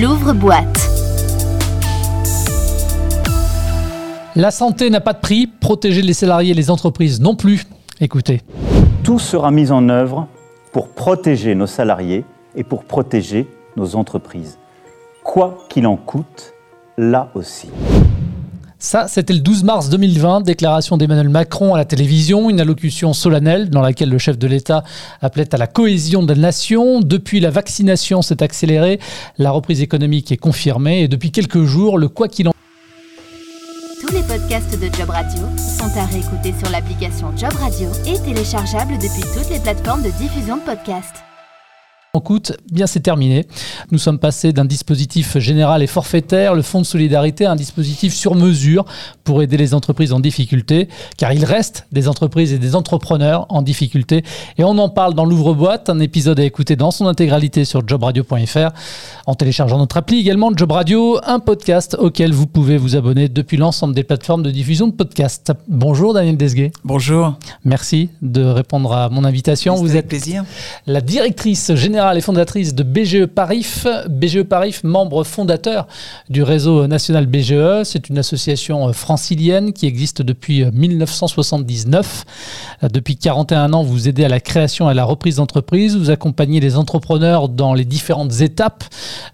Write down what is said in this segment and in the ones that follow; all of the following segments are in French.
L'ouvre-boîte. La santé n'a pas de prix, protéger les salariés et les entreprises non plus. Écoutez. Tout sera mis en œuvre pour protéger nos salariés et pour protéger nos entreprises. Quoi qu'il en coûte, là aussi. Ça, c'était le 12 mars 2020, déclaration d'Emmanuel Macron à la télévision, une allocution solennelle dans laquelle le chef de l'État appelait à la cohésion de la nation. Depuis, la vaccination s'est accélérée, la reprise économique est confirmée et depuis quelques jours, le quoi qu'il en Tous les podcasts de Job Radio sont à réécouter sur l'application Job Radio et téléchargeables depuis toutes les plateformes de diffusion de podcasts en coûte, bien c'est terminé. Nous sommes passés d'un dispositif général et forfaitaire, le Fonds de solidarité, à un dispositif sur mesure pour aider les entreprises en difficulté, car il reste des entreprises et des entrepreneurs en difficulté. Et on en parle dans l'ouvre-boîte, un épisode à écouter dans son intégralité sur jobradio.fr, en téléchargeant notre appli également, Job Radio, un podcast auquel vous pouvez vous abonner depuis l'ensemble des plateformes de diffusion de podcasts. Bonjour Daniel Desguet. Bonjour. Merci de répondre à mon invitation. Vous êtes plaisir. la directrice générale et fondatrice de BGE Parif. BGE Parif, membre fondateur du réseau national BGE. C'est une association euh, francilienne qui existe depuis 1979. Euh, euh, depuis 41 ans, vous aidez à la création et à la reprise d'entreprise. Vous accompagnez les entrepreneurs dans les différentes étapes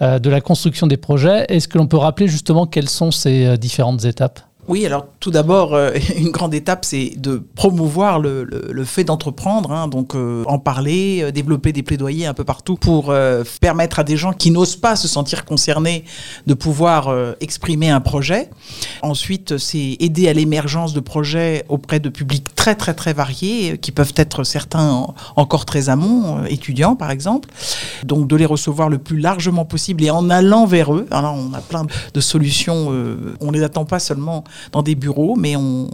de la construction des projets. Est-ce que l'on peut rappeler justement quelles sont ces différentes étapes? Oui, alors tout d'abord, euh, une grande étape, c'est de promouvoir le, fait d'entreprendre, hein, donc euh, en parler, euh, développer des plaidoyers un peu partout pour permettre à des gens qui n'osent pas se sentir concernés de pouvoir exprimer un projet. Ensuite, c'est aider à l'émergence de projets auprès de publics très très très variés, qui peuvent être certains encore très amont, étudiants par exemple. Donc de les recevoir le plus largement possible et en allant vers eux. Alors on a plein de solutions, on les attend pas seulement dans des bureaux, mais on,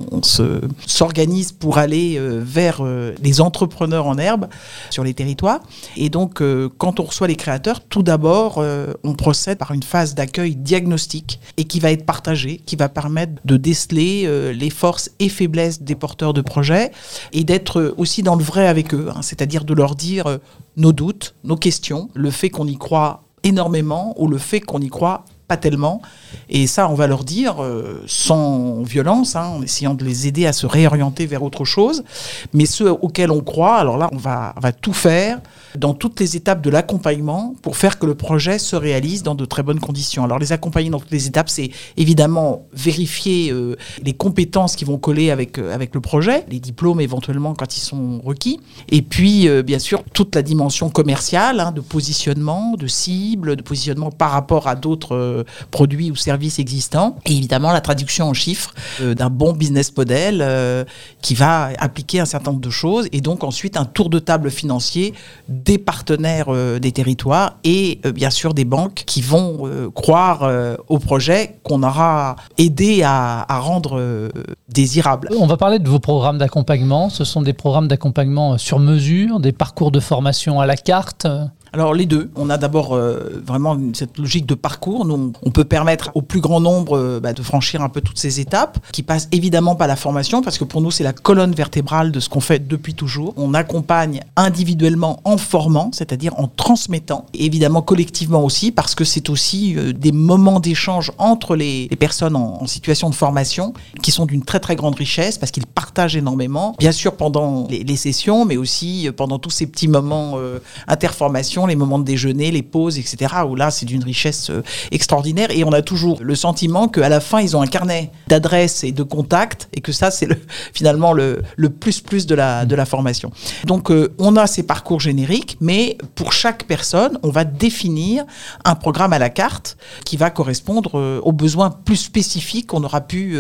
s'organise pour aller euh, vers euh, les entrepreneurs en herbe sur les territoires. Et donc, euh, quand on reçoit les créateurs, tout d'abord, on procède par une phase d'accueil diagnostique et qui va être partagée, qui va permettre de déceler les forces et faiblesses des porteurs de projets et d'être aussi dans le vrai avec eux, hein, c'est-à-dire de leur dire nos doutes, nos questions, le fait qu'on y croit énormément ou le fait qu'on y croit pas tellement. Et ça, on va leur dire euh, sans violence, hein, en essayant de les aider à se réorienter vers autre chose. Mais ceux auxquels on croit, alors là, on va, va tout faire dans toutes les étapes de l'accompagnement pour faire que le projet se réalise dans de très bonnes conditions. Alors les accompagner dans toutes les étapes, c'est évidemment vérifier euh, les compétences qui vont coller avec, euh, avec le projet, les diplômes éventuellement quand ils sont requis, et puis bien sûr toute la dimension commerciale, hein, de positionnement, de cible, de positionnement par rapport à d'autres produits ou services existants, et évidemment la traduction en chiffres d'un bon business model qui va appliquer un certain nombre de choses, et donc ensuite un tour de table financier des partenaires euh, des territoires et euh, bien sûr des banques qui vont euh, croire au projet qu'on aura aidé à rendre désirable. On va parler de vos programmes d'accompagnement. Ce sont des programmes d'accompagnement sur mesure, des parcours de formation à la carte alors les deux. On a d'abord euh, vraiment cette logique de parcours. On peut permettre au plus grand nombre euh, bah, de franchir un peu toutes ces étapes, qui passent évidemment par la formation, parce que pour nous c'est la colonne vertébrale de ce qu'on fait depuis toujours. On accompagne individuellement en formant, c'est-à-dire en transmettant, et évidemment collectivement aussi, parce que c'est aussi euh, des moments d'échange entre les, personnes en, situation de formation qui sont d'une très très grande richesse, parce qu'ils partagent énormément, bien sûr pendant les, les, sessions, mais aussi pendant tous ces petits moments interformation les moments de déjeuner, les pauses, etc. Où là, c'est d'une richesse euh, extraordinaire. Et on a toujours le sentiment qu'à la fin, ils ont un carnet d'adresses et de contacts et que ça, c'est le, finalement le, le, plus plus de la, de la formation. Donc, euh, on a ces parcours génériques, mais pour chaque personne, on va définir un programme à la carte qui va correspondre euh, aux besoins plus spécifiques qu'on aura pu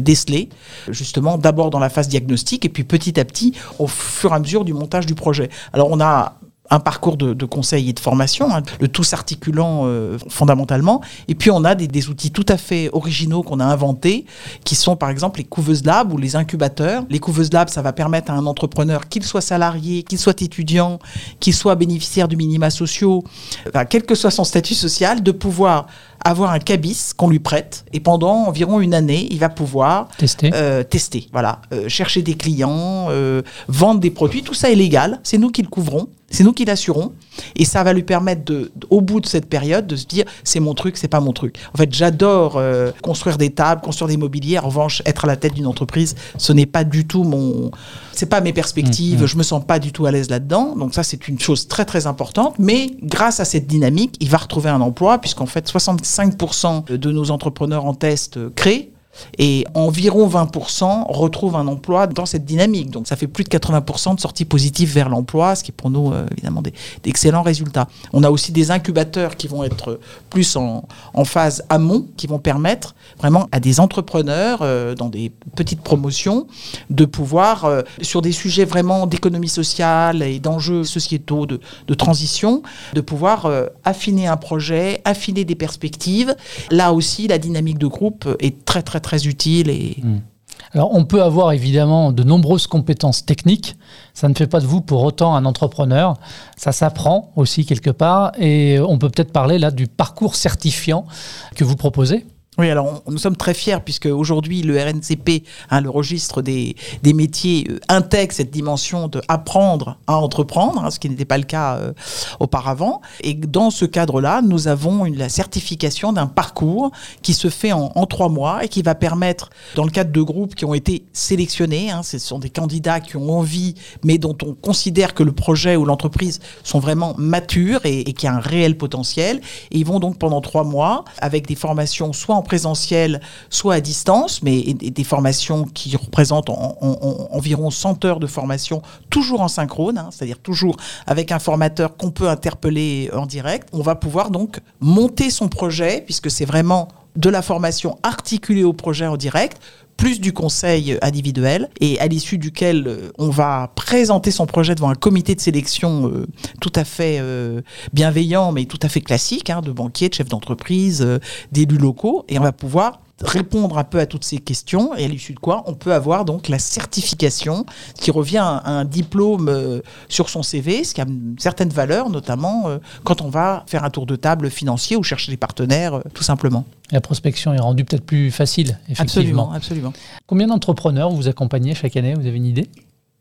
déceler, justement, d'abord dans la phase diagnostique et puis petit à petit au fur et à mesure du montage du projet. Alors, on a un parcours de, de, conseil et de formation, hein, le tout s'articulant euh, fondamentalement. Et puis on a des, des outils tout à fait originaux qu'on a inventés, qui sont par exemple les couveuses lab ou les incubateurs. Les couveuses lab, ça va permettre à un entrepreneur, qu'il soit salarié, qu'il soit étudiant, qu'il soit bénéficiaire du minima sociaux, quel que soit son statut social, de pouvoir avoir un cabis qu'on lui prête et pendant environ une année, il va pouvoir tester, euh, tester voilà, euh, chercher des clients, vendre des produits. Tout ça est légal, c'est nous qui le couvrons C'est nous qui l'assurons. Et ça va lui permettre, de, au bout de cette période, de se dire c'est mon truc, c'est pas mon truc. En fait, j'adore euh, construire des tables, construire des mobiliers. En revanche, être à la tête d'une entreprise, ce n'est pas du tout mon. C'est pas mes perspectives. Mmh, mmh. Je me sens pas du tout à l'aise là-dedans. Donc, ça, c'est une chose très, très importante. Mais grâce à cette dynamique, il va retrouver un emploi, puisqu'en fait, 65% de nos entrepreneurs en test créent et environ 20% retrouvent un emploi dans cette dynamique. Donc ça fait plus de 80% de sorties positives vers l'emploi, ce qui est pour nous euh, évidemment d'excellents résultats. On a aussi des incubateurs qui vont être plus en, phase amont, qui vont permettre vraiment à des entrepreneurs euh, dans des petites promotions de pouvoir, euh, sur des sujets vraiment d'économie sociale et d'enjeux sociétaux, de, de, transition, de pouvoir affiner un projet, affiner des perspectives. Là aussi, la dynamique de groupe est très très très utile. Et... Hmm. Alors, on peut avoir évidemment de nombreuses compétences techniques. Ça ne fait pas de vous pour autant un entrepreneur. Ça s'apprend aussi quelque part. Et on peut peut-être parler là du parcours certifiant que vous proposez. Oui, alors nous sommes très fiers puisque aujourd'hui le RNCP, hein, le registre des, métiers, euh, intègre cette dimension de apprendre à entreprendre, hein, ce qui n'était pas le cas euh, auparavant. Et dans ce cadre-là, nous avons la certification d'un parcours qui se fait en, en, trois mois et qui va permettre, dans le cadre de groupes qui ont été sélectionnés, hein, ce sont des candidats qui ont envie, mais dont on considère que le projet ou l'entreprise sont vraiment matures et, et qui a un réel potentiel. Et ils vont donc pendant trois mois avec des formations soit en présentiel, soit à distance, mais des formations qui représentent environ 100 heures de formation, toujours en synchrone, hein, c'est-à-dire toujours avec un formateur qu'on peut interpeller en direct. On va pouvoir donc monter son projet, puisque c'est vraiment de la formation articulée au projet en direct, plus du conseil individuel et à l'issue duquel euh, on va présenter son projet devant un comité de sélection euh, tout à fait euh, bienveillant mais tout à fait classique hein, de banquiers, de chefs d'entreprise, d'élus locaux et on va pouvoir répondre un peu à toutes ces questions et à l'issue de quoi on peut avoir donc la certification qui revient à un diplôme euh, sur son CV, ce qui a une certaine valeur notamment euh, quand on va faire un tour de table financier ou chercher des partenaires euh, tout simplement. La prospection est rendue peut-être plus facile, effectivement. Absolument, absolument. Combien d'entrepreneurs vous accompagnez chaque année? Vous avez une idée?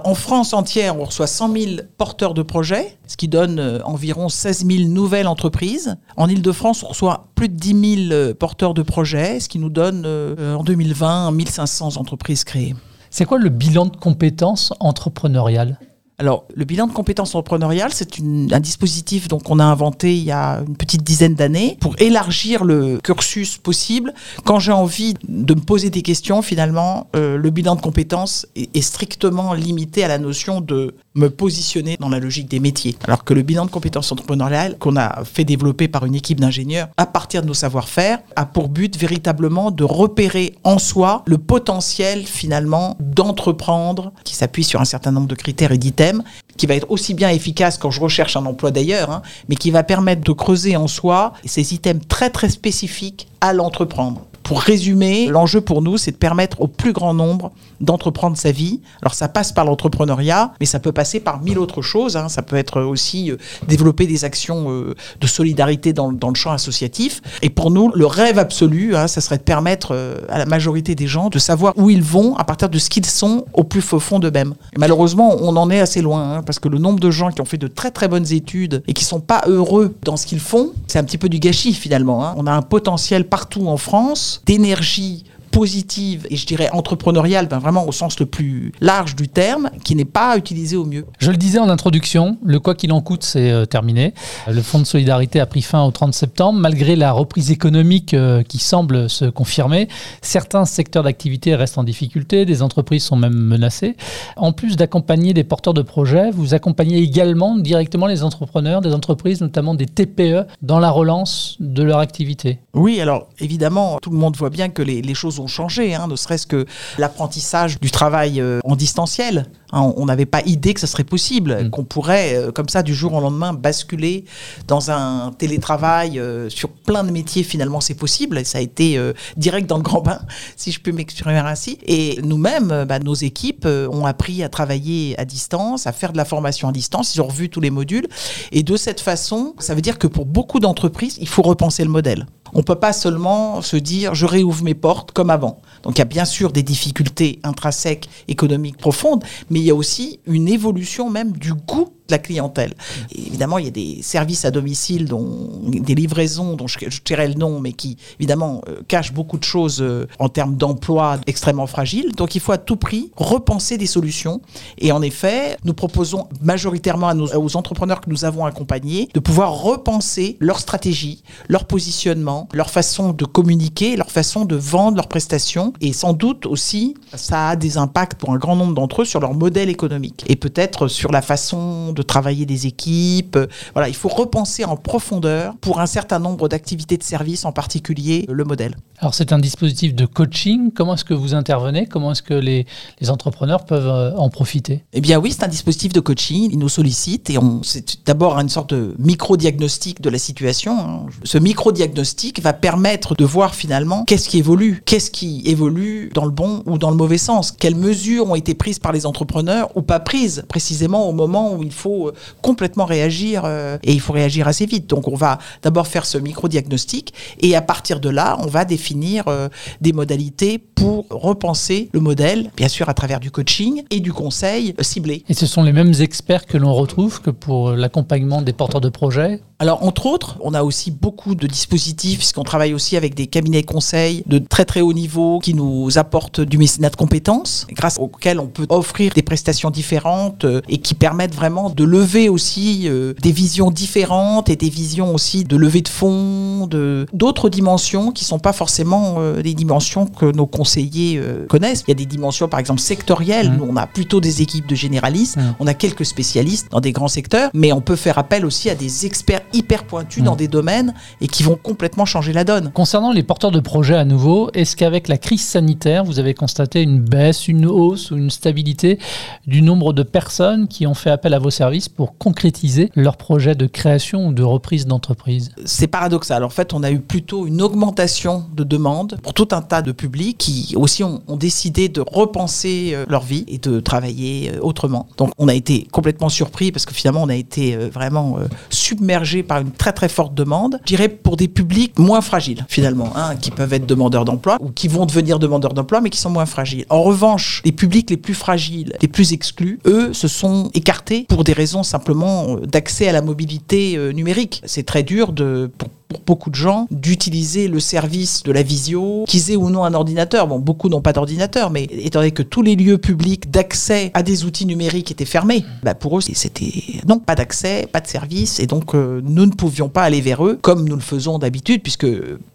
En France entière, on reçoit 100 000 porteurs de projets, ce qui donne euh, environ 16 000 nouvelles entreprises. En Ile-de-France, on reçoit plus de 10 000 euh, porteurs de projets, ce qui nous donne euh, en 2020 1 500 entreprises créées. C'est quoi le bilan de compétences entrepreneuriales? Alors, le bilan de compétences entrepreneuriales, c'est un dispositif qu'on a inventé il y a une petite dizaine d'années pour élargir le cursus possible. Quand j'ai envie de me poser des questions, finalement, euh, le bilan de compétences est, strictement limité à la notion de me positionner dans la logique des métiers. Alors que le bilan de compétences entrepreneuriales, qu'on a fait développer par une équipe d'ingénieurs à partir de nos savoir-faire, a pour but véritablement de repérer en soi le potentiel finalement d'entreprendre, qui s'appuie sur un certain nombre de critères et d'items qui va être aussi bien efficace quand je recherche un emploi d'ailleurs, hein, mais qui va permettre de creuser en soi ces items très très spécifiques à l'entreprendre. Pour résumer, l'enjeu pour nous, c'est de permettre au plus grand nombre d'entreprendre sa vie. Alors ça passe par l'entrepreneuriat, mais ça peut passer par mille autres choses. Hein. Ça peut être aussi euh, développer des actions euh, de solidarité dans, le champ associatif. Et pour nous, le rêve absolu, hein, ça serait de permettre euh, à la majorité des gens de savoir où ils vont à partir de ce qu'ils sont au plus fond d'eux-mêmes. malheureusement, on en est assez loin, hein, parce que le nombre de gens qui ont fait de très très bonnes études et qui sont pas heureux dans ce qu'ils font, c'est un petit peu du gâchis finalement. Hein. On a un potentiel partout en France d'énergie positive et je dirais entrepreneuriale, ben vraiment au sens le plus large du terme, qui n'est pas utilisé au mieux. Je le disais en introduction, le quoi qu'il en coûte, c'est euh, terminé. Le fonds de solidarité a pris fin au 30 septembre, malgré la reprise économique euh, qui semble se confirmer. Certains secteurs d'activité restent en difficulté, des entreprises sont même menacées. En plus d'accompagner des porteurs de projets, vous accompagnez également directement les entrepreneurs, des entreprises, notamment des TPE, dans la relance de leur activité. Oui, alors évidemment, tout le monde voit bien que les, les choses ont changé, hein, ne serait-ce que l'apprentissage du travail euh, en distanciel. Hein, on n'avait pas idée que ça serait possible, mm. qu'on pourrait, euh, comme ça, du jour au lendemain, basculer dans un télétravail euh, sur plein de métiers. Finalement, c'est possible. Et ça a été direct dans le grand bain, si je peux m'exprimer ainsi. Et nous-mêmes, bah, nos équipes ont appris à travailler à distance, à faire de la formation à distance. Ils ont revu tous les modules. Et de cette façon, ça veut dire que pour beaucoup d'entreprises, il faut repenser le modèle. On ne peut pas seulement se dire je réouvre mes portes comme avant. Donc il y a bien sûr des difficultés intrinsèques économiques profondes, mais il y a aussi une évolution même du goût la clientèle. Évidemment, il y a des services à domicile, dont, des livraisons dont je, je tairai le nom, mais qui évidemment euh, cachent beaucoup de choses euh, en termes d'emploi extrêmement fragiles. Donc il faut à tout prix repenser des solutions. Et en effet, nous proposons majoritairement aux entrepreneurs que nous avons accompagnés de pouvoir repenser leur stratégie, leur positionnement, leur façon de communiquer, leur façon de vendre leurs prestations. Et sans doute aussi, ça a des impacts pour un grand nombre d'entre eux sur leur modèle économique et peut-être sur la façon de travailler des équipes. Voilà, il faut repenser en profondeur pour un certain nombre d'activités de service, en particulier le modèle. Alors c'est un dispositif de coaching. Comment est-ce que vous intervenez? Comment est-ce que les, les entrepreneurs peuvent euh, en profiter? Eh bien oui, c'est un dispositif de coaching. Ils nous sollicitent et on, c'est d'abord une sorte de micro-diagnostic de la situation. hein. Ce micro-diagnostic va permettre de voir finalement qu'est-ce qui évolue, qu'est-ce qui évolue dans le bon ou dans le mauvais sens, quelles mesures ont été prises par les entrepreneurs ou pas prises précisément au moment où il faut euh, complètement réagir euh, et il faut réagir assez vite. Donc on va d'abord faire ce micro-diagnostic et à partir de là, on va définir euh, des modalités pour repenser le modèle, bien sûr à travers du coaching et du conseil ciblé. Et ce sont les mêmes experts que l'on retrouve que pour l'accompagnement des porteurs de projets? Alors, entre autres, on a aussi beaucoup de dispositifs, puisqu'on travaille aussi avec des cabinets de conseil de très très haut niveau qui nous apportent du mécénat de compétences, grâce auxquels on peut offrir des prestations différentes et qui permettent vraiment de lever aussi euh, des visions différentes et des visions aussi de levée de fonds, de d'autres dimensions qui sont pas forcément euh, des dimensions que nos conseillers euh, connaissent. Il y a des dimensions, par exemple, sectorielles. Mhm. Nous, on a plutôt des équipes de généralistes. Mhm. On a quelques spécialistes dans des grands secteurs, mais on peut faire appel aussi à des experts hyper pointus dans des domaines et qui vont complètement changer la donne. Concernant les porteurs de projets à nouveau, est-ce qu'avec la crise sanitaire, vous avez constaté une baisse, une hausse ou une stabilité du nombre de personnes qui ont fait appel à vos services? Pour concrétiser leur projet de création ou de reprise d'entreprise C'est paradoxal. En fait, on a eu plutôt une augmentation de demandes pour tout un tas de publics qui aussi ont, décidé de repenser euh, leur vie et de travailler euh, autrement. Donc, on a été complètement surpris parce que finalement, on a été euh, vraiment submergé par une très très forte demande. Je dirais pour des publics moins fragiles finalement, hein, qui peuvent être demandeurs d'emploi ou qui vont devenir demandeurs d'emploi, mais qui sont moins fragiles. En revanche, les publics les plus fragiles, les plus exclus, eux, se sont écartés pour des raisons simplement d'accès à la mobilité euh, numérique. C'est très dur de pour beaucoup de gens d'utiliser le service de la visio, qu'ils aient ou non un ordinateur. Bon, beaucoup n'ont pas d'ordinateur, mais étant donné que tous les lieux publics d'accès à des outils numériques étaient fermés, bah pour eux, c'était non, pas d'accès, pas de service, et donc euh, nous ne pouvions pas aller vers eux comme nous le faisons d'habitude, puisque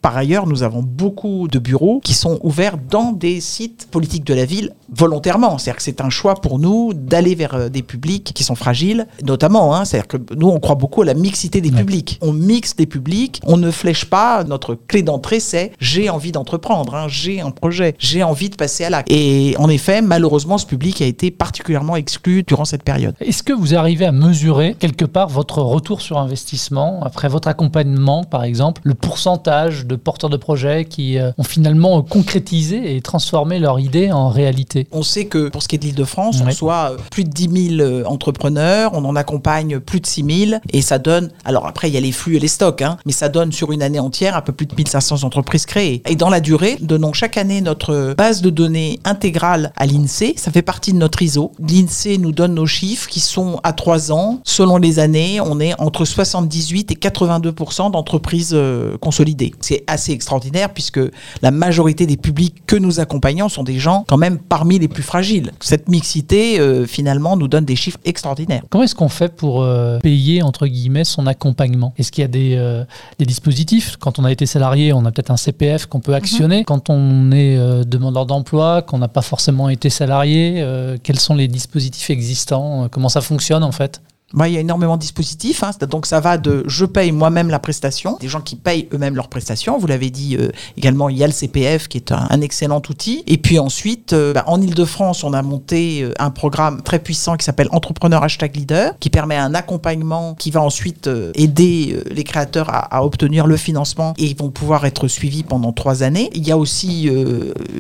par ailleurs, nous avons beaucoup de bureaux qui sont ouverts dans des sites politiques de la ville volontairement. C'est-à-dire que c'est un choix pour nous d'aller vers euh, des publics qui sont fragiles, notamment. Hein, C'est-à-dire que nous, on croit beaucoup à la mixité des Ouais. publics. On mixe des publics, on ne flèche pas. Notre clé d'entrée, c'est j'ai envie d'entreprendre, hein, j'ai un projet, j'ai envie de passer à l'acte. Et en effet, malheureusement, ce public a été particulièrement exclu durant cette période. Est-ce que vous arrivez à mesurer quelque part votre retour sur investissement après votre accompagnement, par exemple, le pourcentage de porteurs de projets qui euh, ont finalement concrétisé et transformé leur idée en réalité? On sait que pour ce qui est de l'Île-de-France, on Ouais. reçoit euh, plus de 10 000 euh, entrepreneurs, on en accompagne plus de 6 000 et ça donne, alors après il y a les flux et les stocks, hein, mais ça donne sur une année entière un peu plus de 1500 entreprises créées. Et dans la durée, donnons chaque année notre base de données intégrale à l'INSEE, ça fait partie de notre ISO. L'INSEE nous donne nos chiffres qui sont à 3 ans, selon les années, on est entre 78 et 82% d'entreprises euh, consolidées. C'est assez extraordinaire puisque la majorité des publics que nous accompagnons sont des gens quand même parmi les plus fragiles. Cette mixité, euh, finalement, nous donne des chiffres extraordinaires. Comment est-ce qu'on fait pour euh, payer, entre guillemets, son accompagnement? Est-ce qu'il y a des dispositifs Quand on a été salarié, on a peut-être un CPF qu'on peut actionner. Quand on est euh, demandeur d'emploi, qu'on n'a pas forcément été salarié, euh, quels sont les dispositifs existants? Comment ça fonctionne en fait? Il y a énormément de dispositifs. hein. Donc, ça va de je paye moi-même la prestation, des gens qui payent eux-mêmes leur prestation. Vous l'avez dit euh, également, il y a le CPF qui est un, excellent outil. Et puis ensuite, euh, bah, en Ile-de-France, on a monté euh, un programme très puissant qui s'appelle Entrepreneur Hashtag Leader, qui permet un accompagnement qui va ensuite euh, aider les créateurs à, obtenir le financement et ils vont pouvoir être suivis pendant trois années. Il y a aussi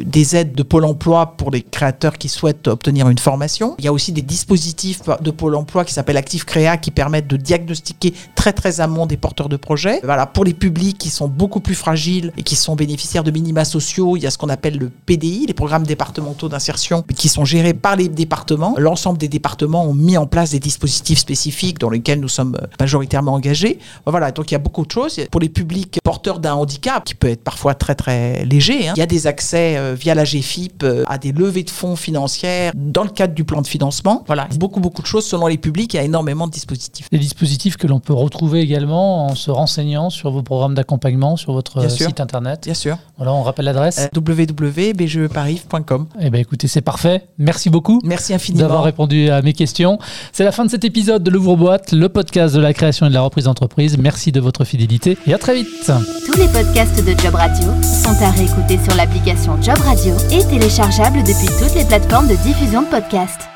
des aides de Pôle emploi pour les créateurs qui souhaitent obtenir une formation. Il y a aussi des dispositifs de Pôle emploi qui s'appellent Active Créa qui permettent de diagnostiquer très très amont des porteurs de projets. Voilà, pour les publics qui sont beaucoup plus fragiles et qui sont bénéficiaires de minima sociaux, il y a ce qu'on appelle le PDI, les programmes départementaux d'insertion, qui sont gérés par les départements. L'ensemble des départements ont mis en place des dispositifs spécifiques dans lesquels nous sommes majoritairement engagés. Voilà, donc il y a beaucoup de choses. Pour les publics porteurs d'un handicap, qui peut être parfois très très léger, hein, il y a des accès euh, via la GFIP euh, à des levées de fonds financières dans le cadre du plan de financement. Voilà, beaucoup beaucoup de choses selon les publics. Il y a énormément de dispositifs. Des dispositifs que l'on peut retrouver également en se renseignant sur vos programmes d'accompagnement sur votre Bien sûr. site internet. Bien sûr. Voilà, on rappelle l'adresse. Euh, www.bgeparis.com. Eh ben écoutez, c'est parfait. Merci beaucoup Merci infiniment. d'avoir répondu à mes questions. C'est la fin de cet épisode de l'Ouvre-boîte, le podcast de la création et de la reprise d'entreprise. Merci de votre fidélité et à très vite. Tous les podcasts de Job Radio sont à réécouter sur l'application Job Radio et téléchargeables depuis toutes les plateformes de diffusion de podcasts.